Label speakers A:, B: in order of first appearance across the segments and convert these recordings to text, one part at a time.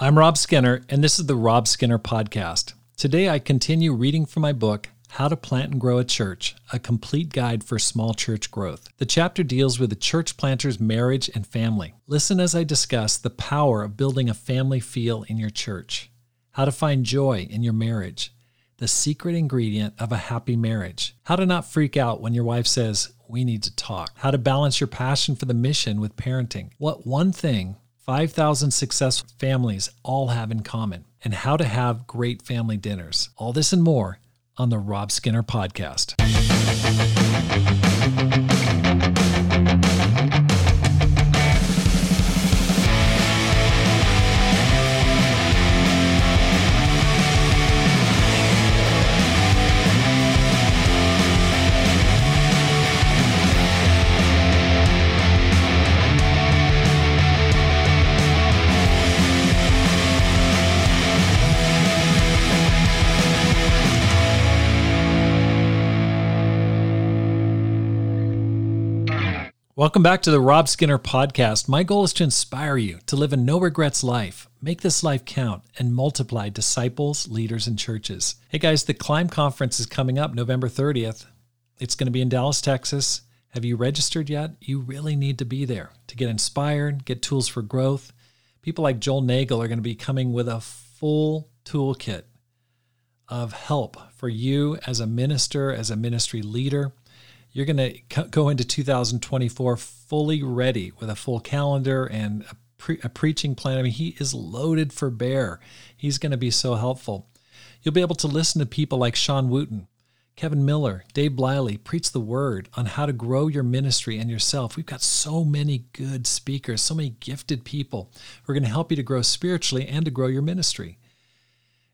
A: I'm Rob Skinner, and this is the Rob Skinner Podcast. Today, I continue reading from my book, How to Plant and Grow a Church A Complete Guide for Small Church Growth. The chapter deals with the church planter's marriage and family. Listen as I discuss the power of building a family feel in your church, how to find joy in your marriage, the secret ingredient of a happy marriage, how to not freak out when your wife says, We need to talk, how to balance your passion for the mission with parenting, what one thing 5,000 successful families all have in common, and how to have great family dinners. All this and more on the Rob Skinner Podcast. Welcome back to the Rob Skinner podcast. My goal is to inspire you to live a no regrets life, make this life count, and multiply disciples, leaders, and churches. Hey guys, the Climb Conference is coming up November 30th. It's going to be in Dallas, Texas. Have you registered yet? You really need to be there to get inspired, get tools for growth. People like Joel Nagel are going to be coming with a full toolkit of help for you as a minister, as a ministry leader you're going to go into 2024 fully ready with a full calendar and a, pre- a preaching plan. I mean, he is loaded for bear. He's going to be so helpful. You'll be able to listen to people like Sean Wooten, Kevin Miller, Dave Bliley preach the word on how to grow your ministry and yourself. We've got so many good speakers, so many gifted people who are going to help you to grow spiritually and to grow your ministry.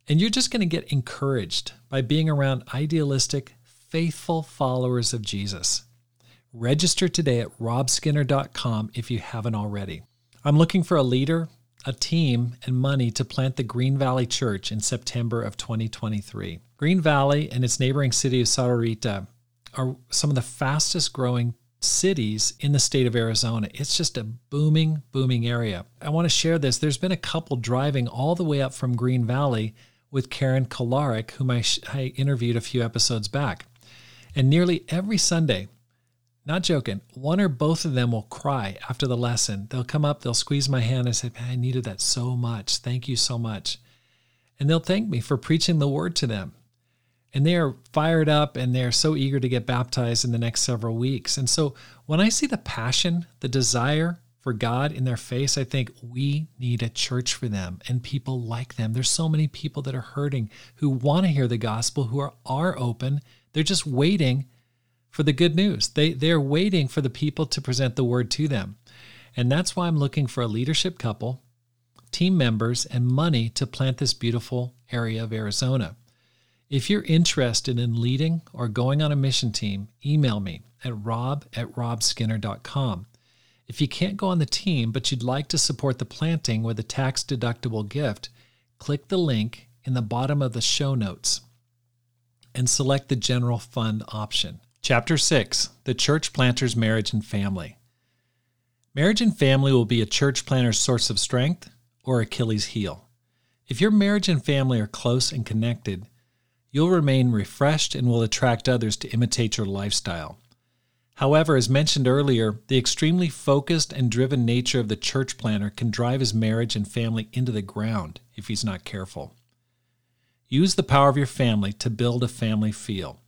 A: And you're just going to get encouraged by being around idealistic, faithful followers of Jesus. Register today at robskinner.com if you haven't already. I'm looking for a leader, a team, and money to plant the Green Valley Church in September of 2023. Green Valley and its neighboring city of Sahuarita are some of the fastest growing cities in the state of Arizona. It's just a booming, booming area. I want to share this. There's been a couple driving all the way up from Green Valley with Karen Kolarik, whom I, I interviewed a few episodes back. And nearly every Sunday, not joking, one or both of them will cry after the lesson. They'll come up, they'll squeeze my hand and say, Man, I needed that so much. Thank you so much. And they'll thank me for preaching the word to them. And they are fired up and they're so eager to get baptized in the next several weeks. And so when I see the passion, the desire for God in their face, I think we need a church for them and people like them. There's so many people that are hurting who want to hear the gospel, who are, are open they're just waiting for the good news. They they're waiting for the people to present the word to them. And that's why I'm looking for a leadership couple, team members, and money to plant this beautiful area of Arizona. If you're interested in leading or going on a mission team, email me at rob at robskinner.com. If you can't go on the team, but you'd like to support the planting with a tax deductible gift, click the link in the bottom of the show notes and select the General Fund option. Chapter 6 The Church Planter's Marriage and Family. Marriage and family will be a church planter's source of strength or Achilles' heel. If your marriage and family are close and connected, you'll remain refreshed and will attract others to imitate your lifestyle. However, as mentioned earlier, the extremely focused and driven nature of the church planter can drive his marriage and family into the ground if he's not careful. Use the power of your family to build a family feel.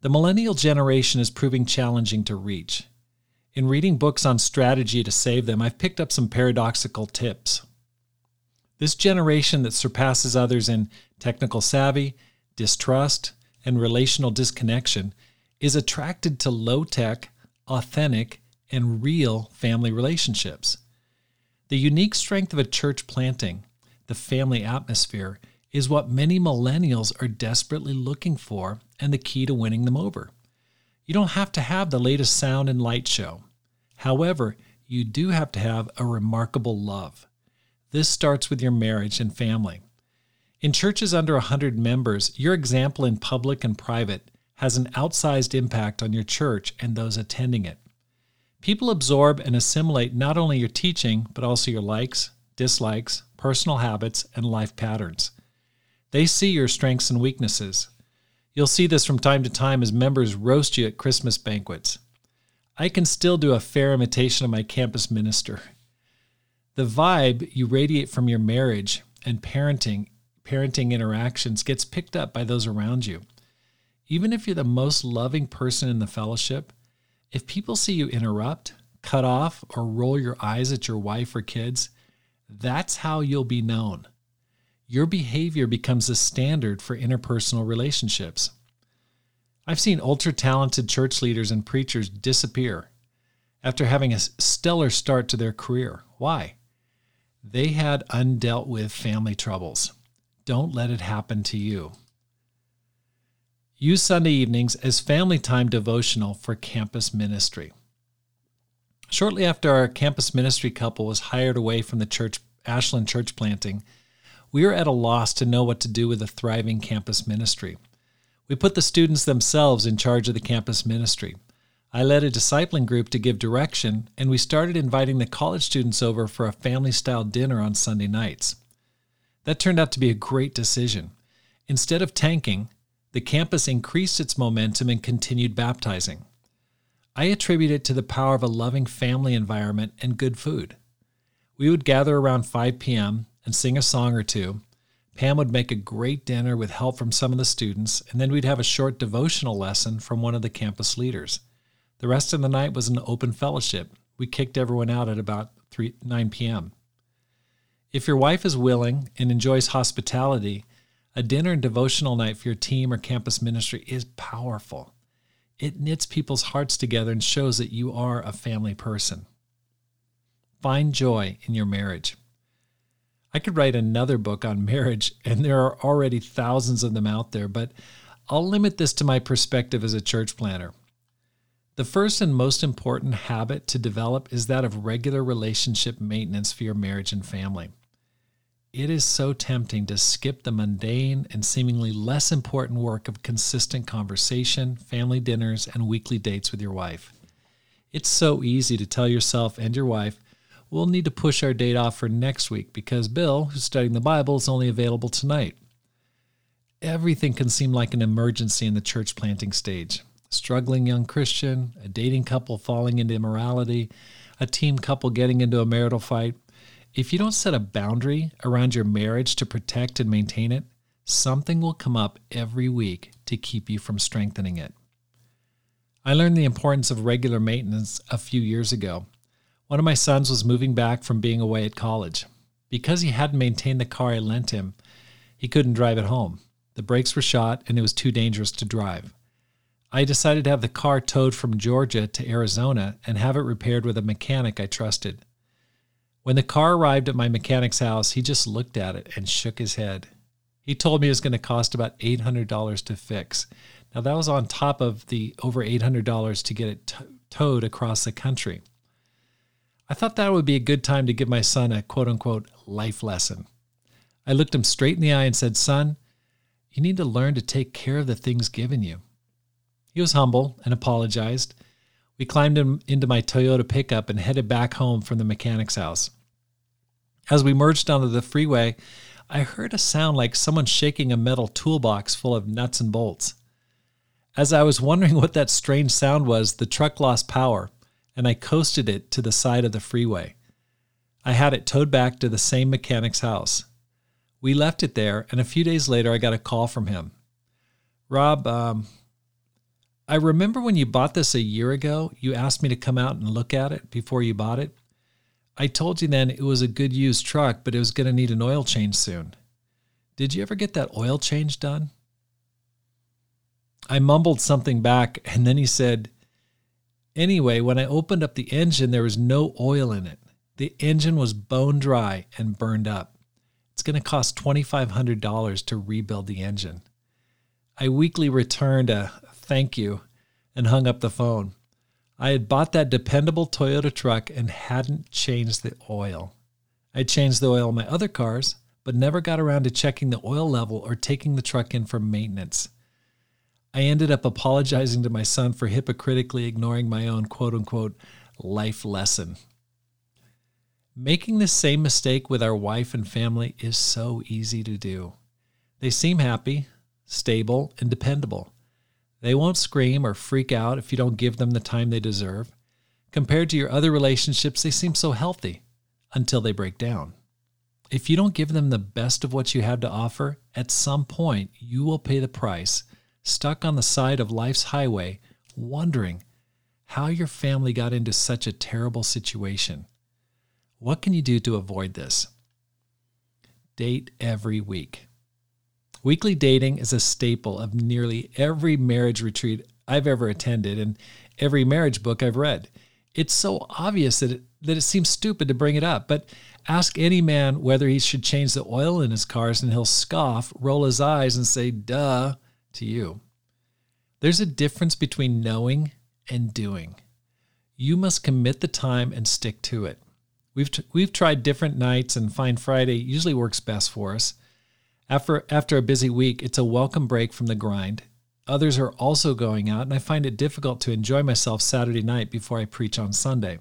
A: The millennial generation is proving challenging to reach. In reading books on strategy to save them, I've picked up some paradoxical tips. This generation that surpasses others in technical savvy, distrust, and relational disconnection is attracted to low tech, authentic, and real family relationships. The unique strength of a church planting, the family atmosphere, is what many millennials are desperately looking for and the key to winning them over. You don't have to have the latest sound and light show. However, you do have to have a remarkable love. This starts with your marriage and family. In churches under 100 members, your example in public and private has an outsized impact on your church and those attending it. People absorb and assimilate not only your teaching, but also your likes, dislikes, personal habits, and life patterns. They see your strengths and weaknesses. You'll see this from time to time as members roast you at Christmas banquets. I can still do a fair imitation of my campus minister. The vibe you radiate from your marriage and parenting parenting interactions gets picked up by those around you. Even if you're the most loving person in the fellowship, if people see you interrupt, cut off, or roll your eyes at your wife or kids, that's how you'll be known. Your behavior becomes a standard for interpersonal relationships. I've seen ultra talented church leaders and preachers disappear after having a stellar start to their career. Why? They had undealt with family troubles. Don't let it happen to you. Use Sunday evenings as family time devotional for campus ministry. Shortly after our campus ministry couple was hired away from the church Ashland church planting, we were at a loss to know what to do with a thriving campus ministry. We put the students themselves in charge of the campus ministry. I led a discipling group to give direction, and we started inviting the college students over for a family style dinner on Sunday nights. That turned out to be a great decision. Instead of tanking, the campus increased its momentum and continued baptizing. I attribute it to the power of a loving family environment and good food. We would gather around 5 p.m. and sing a song or two. Pam would make a great dinner with help from some of the students, and then we'd have a short devotional lesson from one of the campus leaders. The rest of the night was an open fellowship. We kicked everyone out at about 3, 9 p.m. If your wife is willing and enjoys hospitality, a dinner and devotional night for your team or campus ministry is powerful. It knits people's hearts together and shows that you are a family person. Find joy in your marriage. I could write another book on marriage, and there are already thousands of them out there, but I'll limit this to my perspective as a church planter. The first and most important habit to develop is that of regular relationship maintenance for your marriage and family. It is so tempting to skip the mundane and seemingly less important work of consistent conversation, family dinners, and weekly dates with your wife. It's so easy to tell yourself and your wife, we'll need to push our date off for next week because Bill, who's studying the Bible, is only available tonight. Everything can seem like an emergency in the church planting stage struggling young Christian, a dating couple falling into immorality, a team couple getting into a marital fight. If you don't set a boundary around your marriage to protect and maintain it, something will come up every week to keep you from strengthening it. I learned the importance of regular maintenance a few years ago. One of my sons was moving back from being away at college. Because he hadn't maintained the car I lent him, he couldn't drive it home. The brakes were shot and it was too dangerous to drive. I decided to have the car towed from Georgia to Arizona and have it repaired with a mechanic I trusted. When the car arrived at my mechanic's house, he just looked at it and shook his head. He told me it was going to cost about $800 to fix. Now, that was on top of the over $800 to get it t- towed across the country. I thought that would be a good time to give my son a quote unquote life lesson. I looked him straight in the eye and said, Son, you need to learn to take care of the things given you. He was humble and apologized. We climbed in, into my Toyota pickup and headed back home from the mechanic's house. As we merged onto the freeway, I heard a sound like someone shaking a metal toolbox full of nuts and bolts. As I was wondering what that strange sound was, the truck lost power, and I coasted it to the side of the freeway. I had it towed back to the same mechanic's house. We left it there, and a few days later, I got a call from him. Rob, um, I remember when you bought this a year ago, you asked me to come out and look at it before you bought it. I told you then it was a good used truck, but it was going to need an oil change soon. Did you ever get that oil change done? I mumbled something back, and then he said, Anyway, when I opened up the engine, there was no oil in it. The engine was bone dry and burned up. It's going to cost $2,500 to rebuild the engine. I weakly returned a thank you, and hung up the phone. I had bought that dependable Toyota truck and hadn't changed the oil. I changed the oil in my other cars, but never got around to checking the oil level or taking the truck in for maintenance. I ended up apologizing to my son for hypocritically ignoring my own quote unquote life lesson. Making the same mistake with our wife and family is so easy to do. They seem happy, stable, and dependable. They won't scream or freak out if you don't give them the time they deserve. Compared to your other relationships, they seem so healthy until they break down. If you don't give them the best of what you have to offer, at some point you will pay the price, stuck on the side of life's highway, wondering how your family got into such a terrible situation. What can you do to avoid this? Date every week. Weekly dating is a staple of nearly every marriage retreat I've ever attended and every marriage book I've read. It's so obvious that it, that it seems stupid to bring it up, but ask any man whether he should change the oil in his cars and he'll scoff, roll his eyes, and say, duh, to you. There's a difference between knowing and doing. You must commit the time and stick to it. We've, t- we've tried different nights, and Find Friday usually works best for us. After, after a busy week, it's a welcome break from the grind. Others are also going out, and I find it difficult to enjoy myself Saturday night before I preach on Sunday.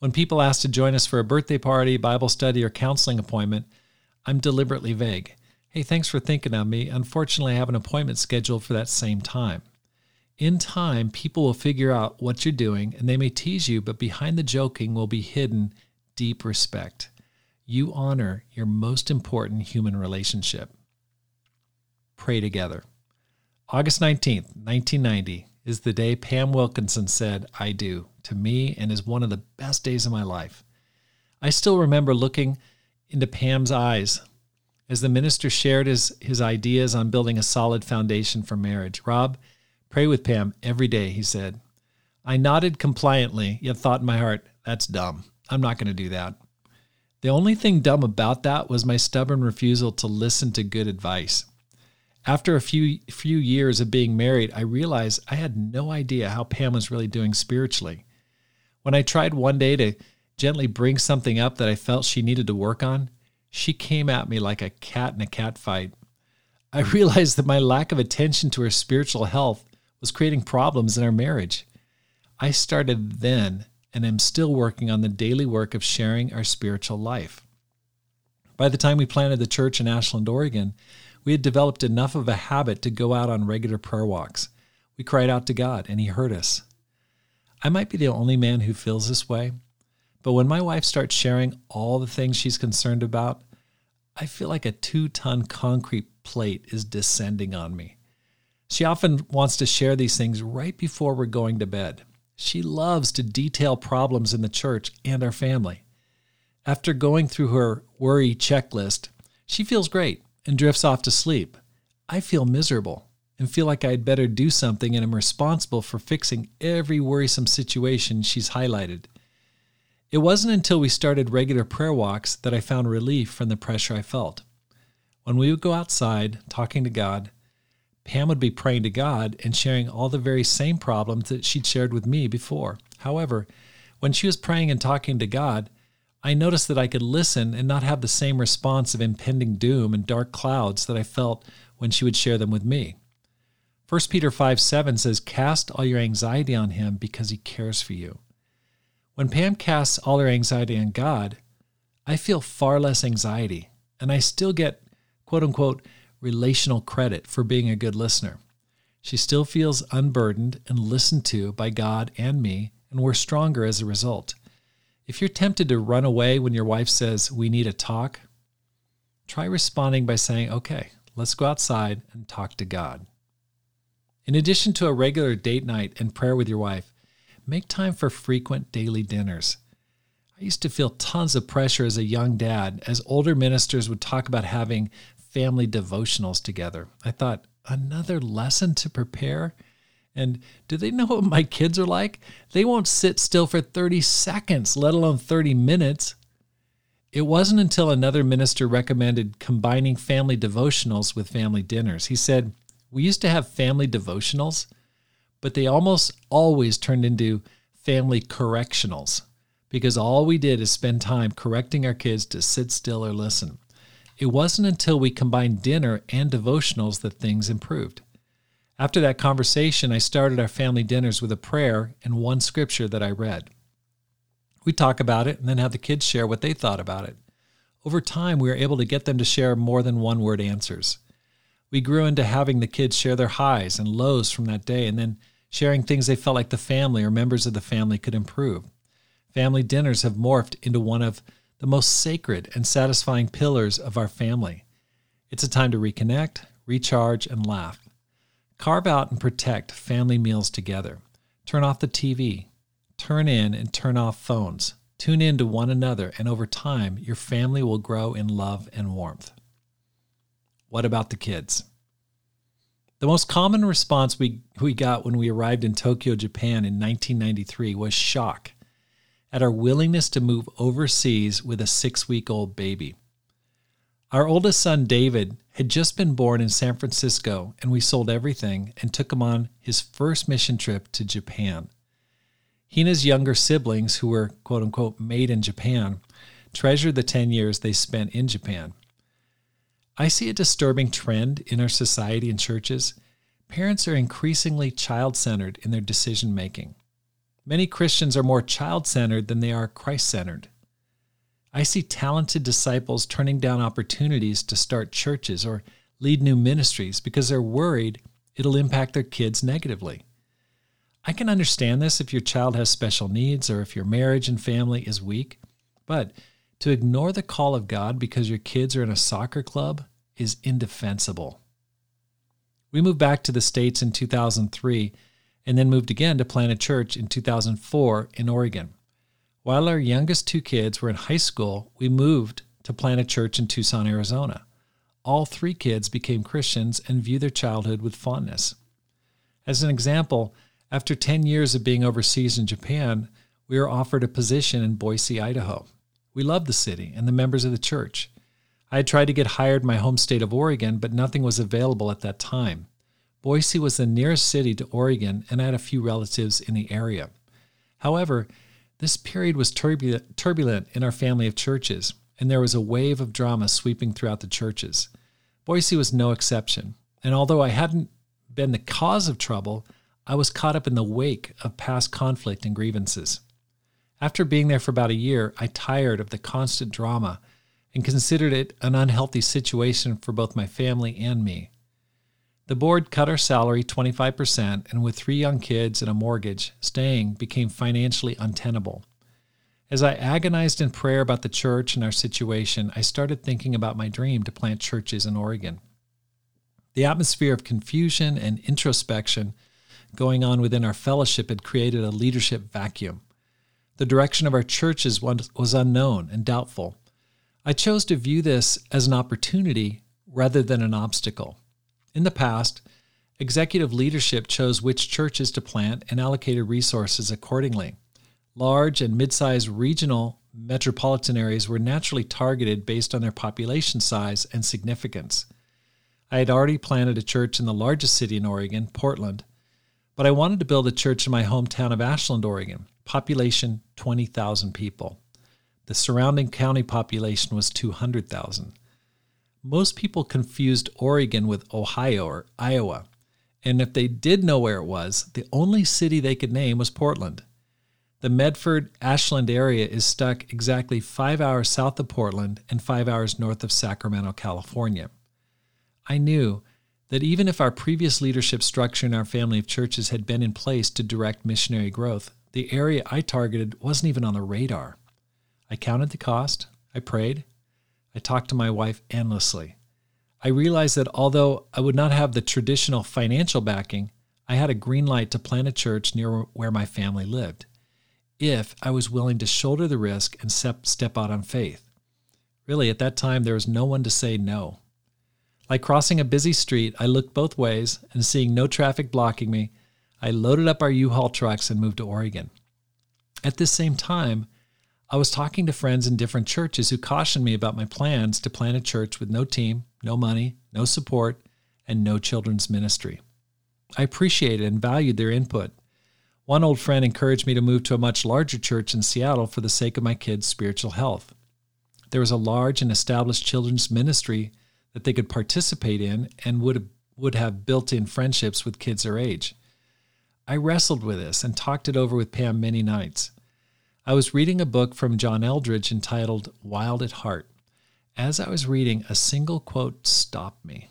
A: When people ask to join us for a birthday party, Bible study, or counseling appointment, I'm deliberately vague. Hey, thanks for thinking of me. Unfortunately, I have an appointment scheduled for that same time. In time, people will figure out what you're doing and they may tease you, but behind the joking will be hidden deep respect. You honor your most important human relationship. Pray together. August 19th, 1990 is the day Pam Wilkinson said, I do, to me and is one of the best days of my life. I still remember looking into Pam's eyes as the minister shared his, his ideas on building a solid foundation for marriage. Rob, pray with Pam every day, he said. I nodded compliantly, yet thought in my heart, that's dumb. I'm not going to do that. The only thing dumb about that was my stubborn refusal to listen to good advice. After a few few years of being married, I realized I had no idea how Pam was really doing spiritually. When I tried one day to gently bring something up that I felt she needed to work on, she came at me like a cat in a cat fight. I realized that my lack of attention to her spiritual health was creating problems in our marriage. I started then and am still working on the daily work of sharing our spiritual life. By the time we planted the church in Ashland, Oregon, we had developed enough of a habit to go out on regular prayer walks. We cried out to God, and He heard us. I might be the only man who feels this way, but when my wife starts sharing all the things she's concerned about, I feel like a two ton concrete plate is descending on me. She often wants to share these things right before we're going to bed. She loves to detail problems in the church and our family. After going through her worry checklist, she feels great and drifts off to sleep. I feel miserable and feel like I'd better do something and am responsible for fixing every worrisome situation she's highlighted. It wasn't until we started regular prayer walks that I found relief from the pressure I felt. When we would go outside talking to God, Pam would be praying to God and sharing all the very same problems that she'd shared with me before. However, when she was praying and talking to God, I noticed that I could listen and not have the same response of impending doom and dark clouds that I felt when she would share them with me. 1 Peter 5 7 says, Cast all your anxiety on him because he cares for you. When Pam casts all her anxiety on God, I feel far less anxiety, and I still get quote unquote relational credit for being a good listener. She still feels unburdened and listened to by God and me, and we're stronger as a result. If you're tempted to run away when your wife says, We need a talk, try responding by saying, Okay, let's go outside and talk to God. In addition to a regular date night and prayer with your wife, make time for frequent daily dinners. I used to feel tons of pressure as a young dad as older ministers would talk about having family devotionals together. I thought, another lesson to prepare? And do they know what my kids are like? They won't sit still for 30 seconds, let alone 30 minutes. It wasn't until another minister recommended combining family devotionals with family dinners. He said, We used to have family devotionals, but they almost always turned into family correctionals because all we did is spend time correcting our kids to sit still or listen. It wasn't until we combined dinner and devotionals that things improved. After that conversation, I started our family dinners with a prayer and one scripture that I read. We'd talk about it and then have the kids share what they thought about it. Over time, we were able to get them to share more than one word answers. We grew into having the kids share their highs and lows from that day and then sharing things they felt like the family or members of the family could improve. Family dinners have morphed into one of the most sacred and satisfying pillars of our family. It's a time to reconnect, recharge, and laugh. Carve out and protect family meals together. Turn off the TV. Turn in and turn off phones. Tune in to one another, and over time, your family will grow in love and warmth. What about the kids? The most common response we, we got when we arrived in Tokyo, Japan in 1993 was shock at our willingness to move overseas with a six week old baby. Our oldest son, David, had just been born in San Francisco, and we sold everything and took him on his first mission trip to Japan. He and his younger siblings, who were quote unquote made in Japan, treasured the 10 years they spent in Japan. I see a disturbing trend in our society and churches. Parents are increasingly child centered in their decision making. Many Christians are more child centered than they are Christ centered. I see talented disciples turning down opportunities to start churches or lead new ministries because they're worried it'll impact their kids negatively. I can understand this if your child has special needs or if your marriage and family is weak, but to ignore the call of God because your kids are in a soccer club is indefensible. We moved back to the States in 2003 and then moved again to plant a church in 2004 in Oregon. While our youngest two kids were in high school, we moved to plant a church in Tucson, Arizona. All three kids became Christians and view their childhood with fondness. As an example, after 10 years of being overseas in Japan, we were offered a position in Boise, Idaho. We loved the city and the members of the church. I had tried to get hired in my home state of Oregon, but nothing was available at that time. Boise was the nearest city to Oregon, and I had a few relatives in the area. However, this period was turbulent in our family of churches, and there was a wave of drama sweeping throughout the churches. Boise was no exception, and although I hadn't been the cause of trouble, I was caught up in the wake of past conflict and grievances. After being there for about a year, I tired of the constant drama and considered it an unhealthy situation for both my family and me. The board cut our salary 25%, and with three young kids and a mortgage, staying became financially untenable. As I agonized in prayer about the church and our situation, I started thinking about my dream to plant churches in Oregon. The atmosphere of confusion and introspection going on within our fellowship had created a leadership vacuum. The direction of our churches was unknown and doubtful. I chose to view this as an opportunity rather than an obstacle. In the past, executive leadership chose which churches to plant and allocated resources accordingly. Large and mid sized regional metropolitan areas were naturally targeted based on their population size and significance. I had already planted a church in the largest city in Oregon, Portland, but I wanted to build a church in my hometown of Ashland, Oregon, population 20,000 people. The surrounding county population was 200,000. Most people confused Oregon with Ohio or Iowa, and if they did know where it was, the only city they could name was Portland. The Medford Ashland area is stuck exactly five hours south of Portland and five hours north of Sacramento, California. I knew that even if our previous leadership structure in our family of churches had been in place to direct missionary growth, the area I targeted wasn't even on the radar. I counted the cost, I prayed, I talked to my wife endlessly. I realized that although I would not have the traditional financial backing, I had a green light to plant a church near where my family lived, if I was willing to shoulder the risk and step out on faith. Really, at that time, there was no one to say no. Like crossing a busy street, I looked both ways, and seeing no traffic blocking me, I loaded up our U Haul trucks and moved to Oregon. At this same time, I was talking to friends in different churches who cautioned me about my plans to plant a church with no team, no money, no support, and no children's ministry. I appreciated and valued their input. One old friend encouraged me to move to a much larger church in Seattle for the sake of my kids' spiritual health. There was a large and established children's ministry that they could participate in and would have, would have built in friendships with kids their age. I wrestled with this and talked it over with Pam many nights. I was reading a book from John Eldredge entitled Wild at Heart. As I was reading, a single quote stopped me.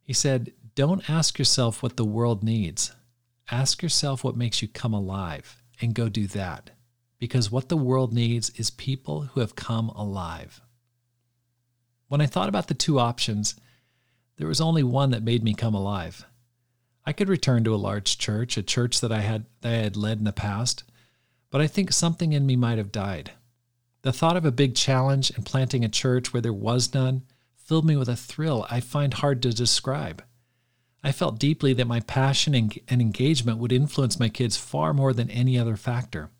A: He said, Don't ask yourself what the world needs. Ask yourself what makes you come alive and go do that. Because what the world needs is people who have come alive. When I thought about the two options, there was only one that made me come alive. I could return to a large church, a church that I had that I had led in the past, but I think something in me might have died. The thought of a big challenge and planting a church where there was none filled me with a thrill I find hard to describe. I felt deeply that my passion and engagement would influence my kids far more than any other factor.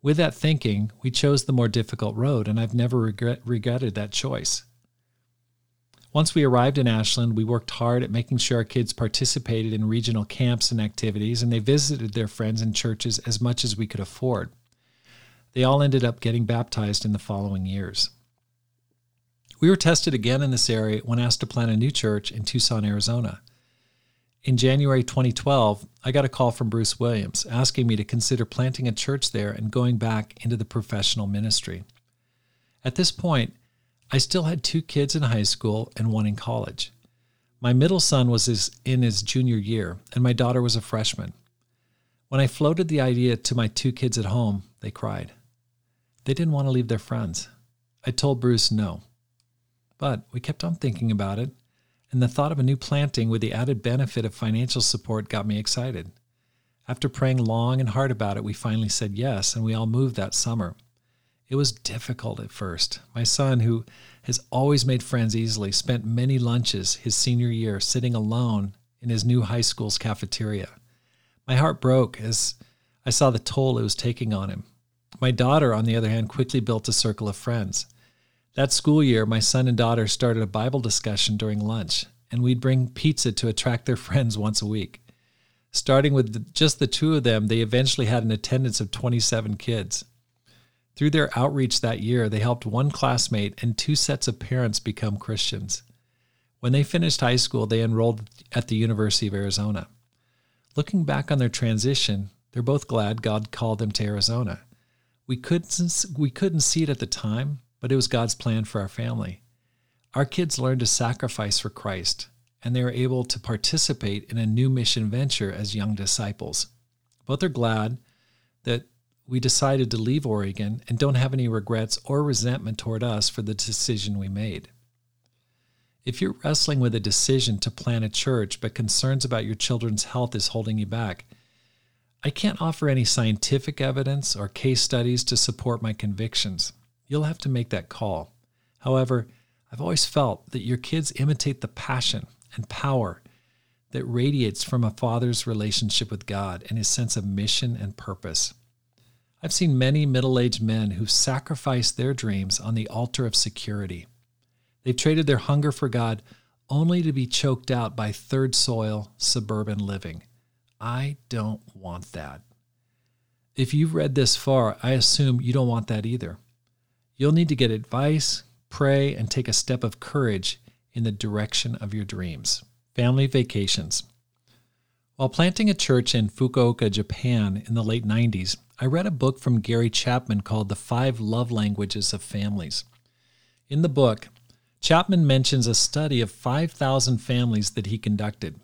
A: With that thinking, we chose the more difficult road, and I've never regret, regretted that choice. Once we arrived in Ashland, we worked hard at making sure our kids participated in regional camps and activities, and they visited their friends and churches as much as we could afford. They all ended up getting baptized in the following years. We were tested again in this area when asked to plant a new church in Tucson, Arizona. In January 2012, I got a call from Bruce Williams asking me to consider planting a church there and going back into the professional ministry. At this point, I still had two kids in high school and one in college. My middle son was in his junior year, and my daughter was a freshman. When I floated the idea to my two kids at home, they cried. They didn't want to leave their friends. I told Bruce no. But we kept on thinking about it, and the thought of a new planting with the added benefit of financial support got me excited. After praying long and hard about it, we finally said yes, and we all moved that summer. It was difficult at first. My son, who has always made friends easily, spent many lunches his senior year sitting alone in his new high school's cafeteria. My heart broke as I saw the toll it was taking on him. My daughter, on the other hand, quickly built a circle of friends. That school year, my son and daughter started a Bible discussion during lunch, and we'd bring pizza to attract their friends once a week. Starting with just the two of them, they eventually had an attendance of 27 kids. Through their outreach that year, they helped one classmate and two sets of parents become Christians. When they finished high school, they enrolled at the University of Arizona. Looking back on their transition, they're both glad God called them to Arizona. We couldn't, we couldn't see it at the time, but it was God's plan for our family. Our kids learned to sacrifice for Christ, and they were able to participate in a new mission venture as young disciples. Both are glad that we decided to leave Oregon and don't have any regrets or resentment toward us for the decision we made. If you're wrestling with a decision to plant a church but concerns about your children's health is holding you back, I can't offer any scientific evidence or case studies to support my convictions. You'll have to make that call. However, I've always felt that your kids imitate the passion and power that radiates from a father's relationship with God and his sense of mission and purpose. I've seen many middle aged men who've sacrificed their dreams on the altar of security. They've traded their hunger for God only to be choked out by third soil suburban living. I don't want that. If you've read this far, I assume you don't want that either. You'll need to get advice, pray, and take a step of courage in the direction of your dreams. Family vacations. While planting a church in Fukuoka, Japan in the late 90s, I read a book from Gary Chapman called The Five Love Languages of Families. In the book, Chapman mentions a study of 5,000 families that he conducted.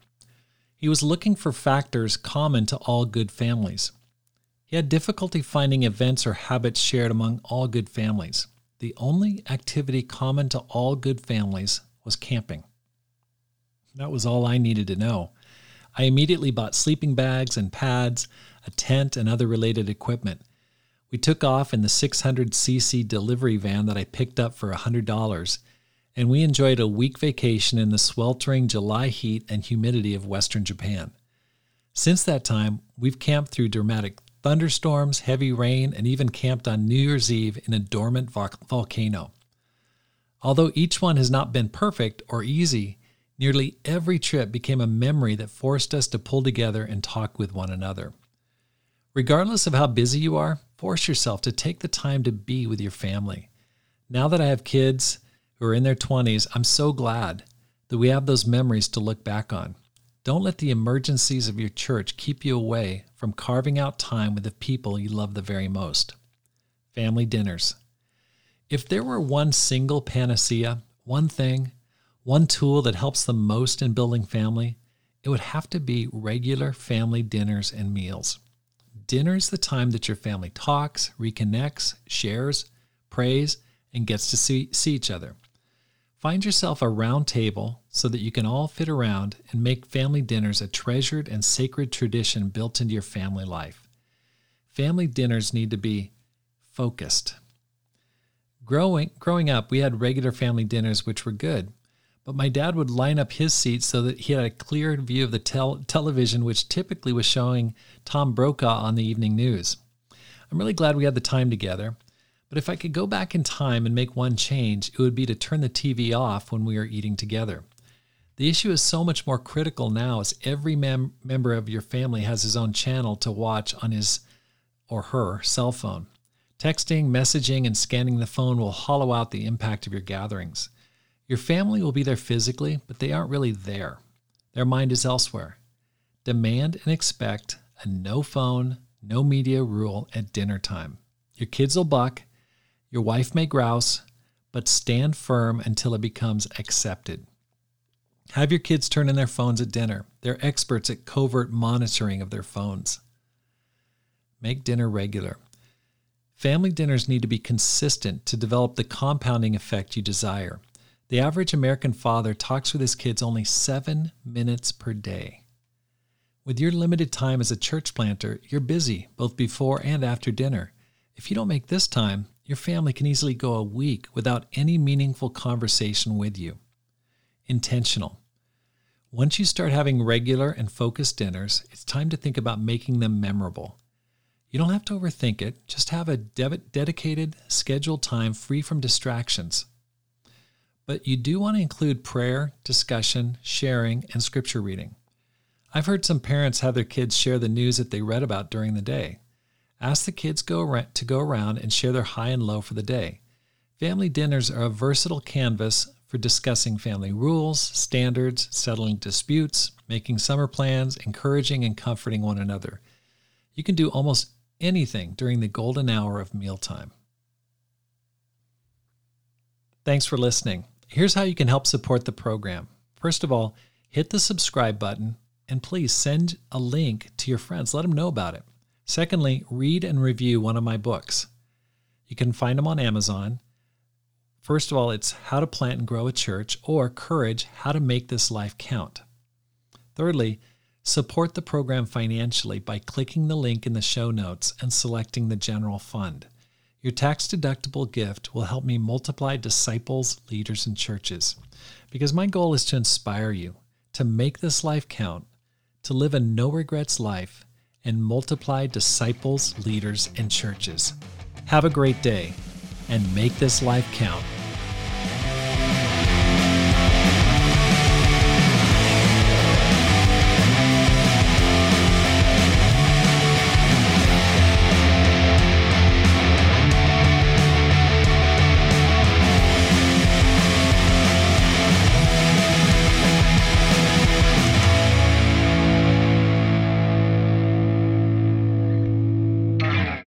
A: He was looking for factors common to all good families. He had difficulty finding events or habits shared among all good families. The only activity common to all good families was camping. That was all I needed to know. I immediately bought sleeping bags and pads, a tent, and other related equipment. We took off in the 600cc delivery van that I picked up for $100 and we enjoyed a week vacation in the sweltering July heat and humidity of western Japan. Since that time, we've camped through dramatic thunderstorms, heavy rain, and even camped on New Year's Eve in a dormant vo- volcano. Although each one has not been perfect or easy, nearly every trip became a memory that forced us to pull together and talk with one another. Regardless of how busy you are, force yourself to take the time to be with your family. Now that I have kids, who are in their 20s, I'm so glad that we have those memories to look back on. Don't let the emergencies of your church keep you away from carving out time with the people you love the very most. Family dinners. If there were one single panacea, one thing, one tool that helps the most in building family, it would have to be regular family dinners and meals. Dinner is the time that your family talks, reconnects, shares, prays, and gets to see, see each other. Find yourself a round table so that you can all fit around and make family dinners a treasured and sacred tradition built into your family life. Family dinners need to be focused. Growing, growing up, we had regular family dinners, which were good, but my dad would line up his seat so that he had a clear view of the tel- television, which typically was showing Tom Brokaw on the evening news. I'm really glad we had the time together, but if I could go back in time and make one change, it would be to turn the TV off when we are eating together. The issue is so much more critical now as every mem- member of your family has his own channel to watch on his or her cell phone. Texting, messaging, and scanning the phone will hollow out the impact of your gatherings. Your family will be there physically, but they aren't really there. Their mind is elsewhere. Demand and expect a no phone, no media rule at dinner time. Your kids will buck, your wife may grouse, but stand firm until it becomes accepted. Have your kids turn in their phones at dinner. They're experts at covert monitoring of their phones. Make dinner regular. Family dinners need to be consistent to develop the compounding effect you desire. The average American father talks with his kids only seven minutes per day. With your limited time as a church planter, you're busy both before and after dinner. If you don't make this time, your family can easily go a week without any meaningful conversation with you. Intentional. Once you start having regular and focused dinners, it's time to think about making them memorable. You don't have to overthink it, just have a de- dedicated, scheduled time free from distractions. But you do want to include prayer, discussion, sharing, and scripture reading. I've heard some parents have their kids share the news that they read about during the day. Ask the kids go to go around and share their high and low for the day. Family dinners are a versatile canvas for discussing family rules, standards, settling disputes, making summer plans, encouraging and comforting one another. You can do almost anything during the golden hour of mealtime. Thanks for listening. Here's how you can help support the program. First of all, hit the subscribe button and please send a link to your friends. Let them know about it. Secondly, read and review one of my books. You can find them on Amazon. First of all, it's How to Plant and Grow a Church or Courage How to Make This Life Count. Thirdly, support the program financially by clicking the link in the show notes and selecting the general fund. Your tax deductible gift will help me multiply disciples, leaders, and churches. Because my goal is to inspire you to make this life count, to live a no regrets life, and multiply disciples, leaders, and churches. Have a great day and make this life count.